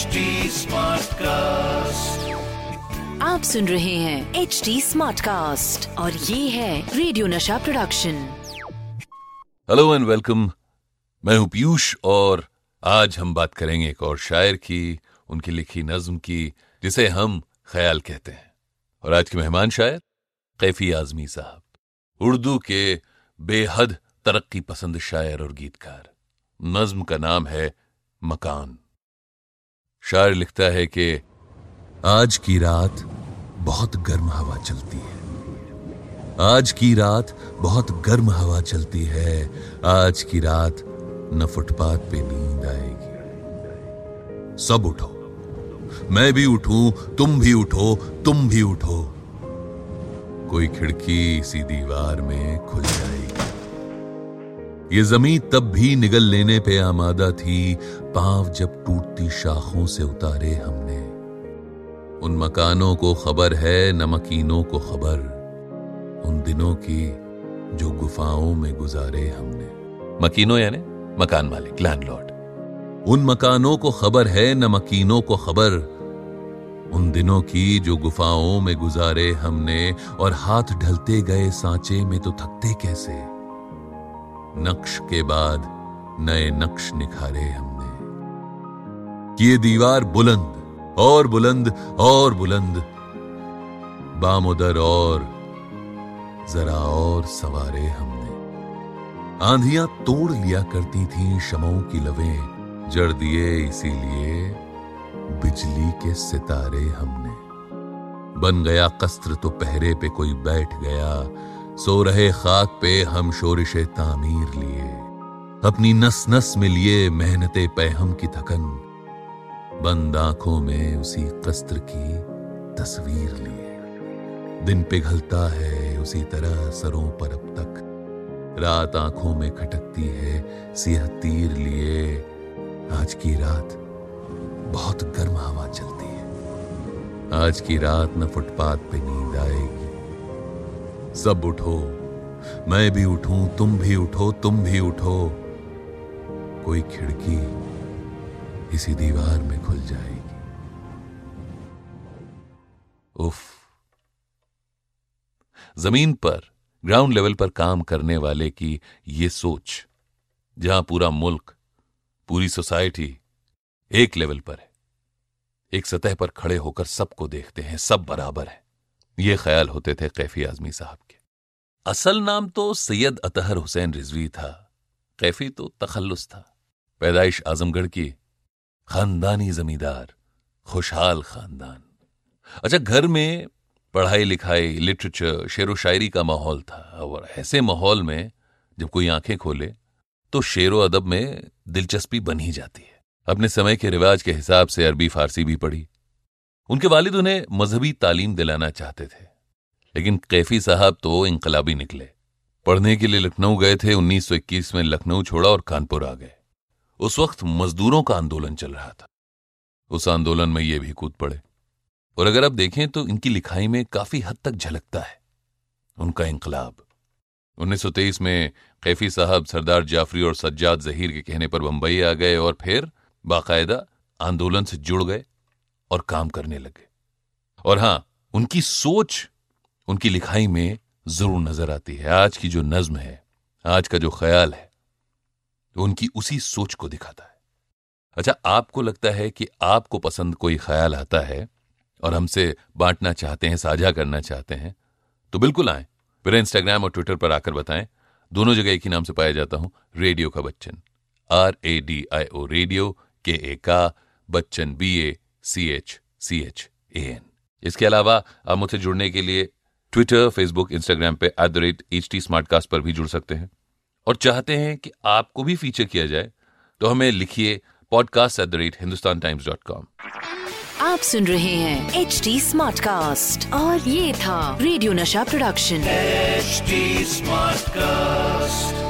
Smartcast आप सुन रहे हैं एच डी स्मार्ट कास्ट और ये है radio Nasha production hello and welcome मैं हूँ पीयूष और आज हम बात करेंगे एक और शायर की उनकी लिखी नज्म की जिसे हम ख्याल कहते हैं। और आज के मेहमान शायर कैफी आजमी साहब उर्दू के बेहद तरक्की पसंद शायर और गीतकार। नज्म का नाम है मकान। शायर लिखता है कि आज की रात बहुत गर्म हवा चलती है। आज की रात बहुत गर्म हवा चलती है। आज की रात न फुटपाथ पे नींद आएगी। सब उठो। मैं भी उठूं, तुम भी उठो, तुम भी उठो। कोई खिड़की इसी दीवार में खुल ये जमी तब भी निगल लेने पे आमादा थी पाँव जब टूटती शाखों से उतारे हमने। उन मकानों को खबर है नमकीनों को खबर। उन दिनों की जो गुफाओं में गुजारे हमने। मकीनों यानी मकान मालिक लैंडलॉर्ड उन मकानों को खबर है नमकीनों को खबर। उन दिनों की जो गुफाओं में गुजारे हमने और हाथ ढलते गए सांचे में तो थकते कैसे? नक्श के बाद नए नक्श निखारे हमने। ये दीवार बुलंद, और बुलंद और बुलंद। बामोदर और, जरा और सवारे हमने। आंधियाँ तोड़ लिया करती थीं शमों की लवें, जड़ दिए इसीलिए बिजली के सितारे हमने। बन गया कस्त्र तो पहरे पे कोई बैठ गया सो रहे खाक पे हम शोरिश तामीर लिए। अपनी नस नस में लिए मेहनत पैहम की थकन। बंद आँखों में उसी कस्त्र की तस्वीर लिए। दिन पिघलता है उसी तरह सरों पर अब तक। रात आँखों में खटकती है सियह तीर लिए। आज की रात बहुत गर्म हवा चलती है। आज की रात न फुटपाथ पे नींद सब उठो। मैं भी उठूं, तुम भी उठो, तुम भी उठो। कोई खिड़की इसी दीवार में खुल जाएगी। उफ। ज़मीन पर ग्राउंड लेवल पर काम करने वाले की ये सोच, जहाँ पूरा मुल्क, पूरी सोसाइटी एक लेवल पर है। एक सतह पर खड़े होकर सबको देखते हैं, सब बराबर है। ये ख्याल होते थे कैफी आजमी साहब के। असल नाम तो सैयद अतहर हुसैन रिजवी था, कैफी तो तखल्लुस था। पैदाइश आजमगढ़ की, खानदानी जमींदार, खुशहाल खानदान। अच्छा घर में पढ़ाई लिखाई, लिटरेचर, शेर व शायरी का माहौल था, और ऐसे माहौल में जब कोई आँखें खोले तो शेर व अदब में दिलचस्पी बन ही जाती है। अपने समय के रिवाज के हिसाब से अरबी फारसी भी पढ़ी उनके वालिद उन्हें मजहबी तालीम दिलाना चाहते थे। लेकिन कैफी साहब तो इंकलाबी निकले। पढ़ने के लिए लखनऊ गए थे 1921 में लखनऊ छोड़ा और कानपुर आ गए। उस वक्त मजदूरों का आंदोलन चल रहा था। उस आंदोलन में ये भी कूद पड़े। और अगर आप देखें तो इनकी लिखाई में काफ़ी हद तक झलकता है, उनका इंकलाब 1923 में कैफी साहब सरदार जाफरी और सज्जाद जहीर के कहने पर बंबई आ गए और फिर बाकायदा आंदोलन से जुड़ गए। और काम करने लगे। और हाँ, उनकी सोच, उनकी लिखाई में ज़रूर नज़र आती है। आज की जो नज्म है, आज का जो ख्याल है उनकी उसी सोच को दिखाता है। अच्छा आपको लगता है कि आपको पसंद कोई ख्याल आता है और हमसे बांटना चाहते हैं, साझा करना चाहते हैं तो बिल्कुल आए। मेरे इंस्टाग्राम और ट्विटर पर आकर बताएँ। दोनों जगह एक ही नाम से पाया जाता हूँ, रेडियो का Bachchan. R A D I O radio के ए का Bachchan B A C H C H A N इसके अलावा आप मुझसे जुड़ने के लिए ट्विटर फेसबुक इंस्टाग्राम पे at the rate H T पर भी जुड़ सकते हैं। और चाहते हैं कि आपको भी फीचर किया जाए तो हमें लिखिए podcast at the rate Hindustan Times dot com आप सुन रहे हैं एच टी स्मार्ट कास्ट और ये था radio Nasha production HD Smartcast.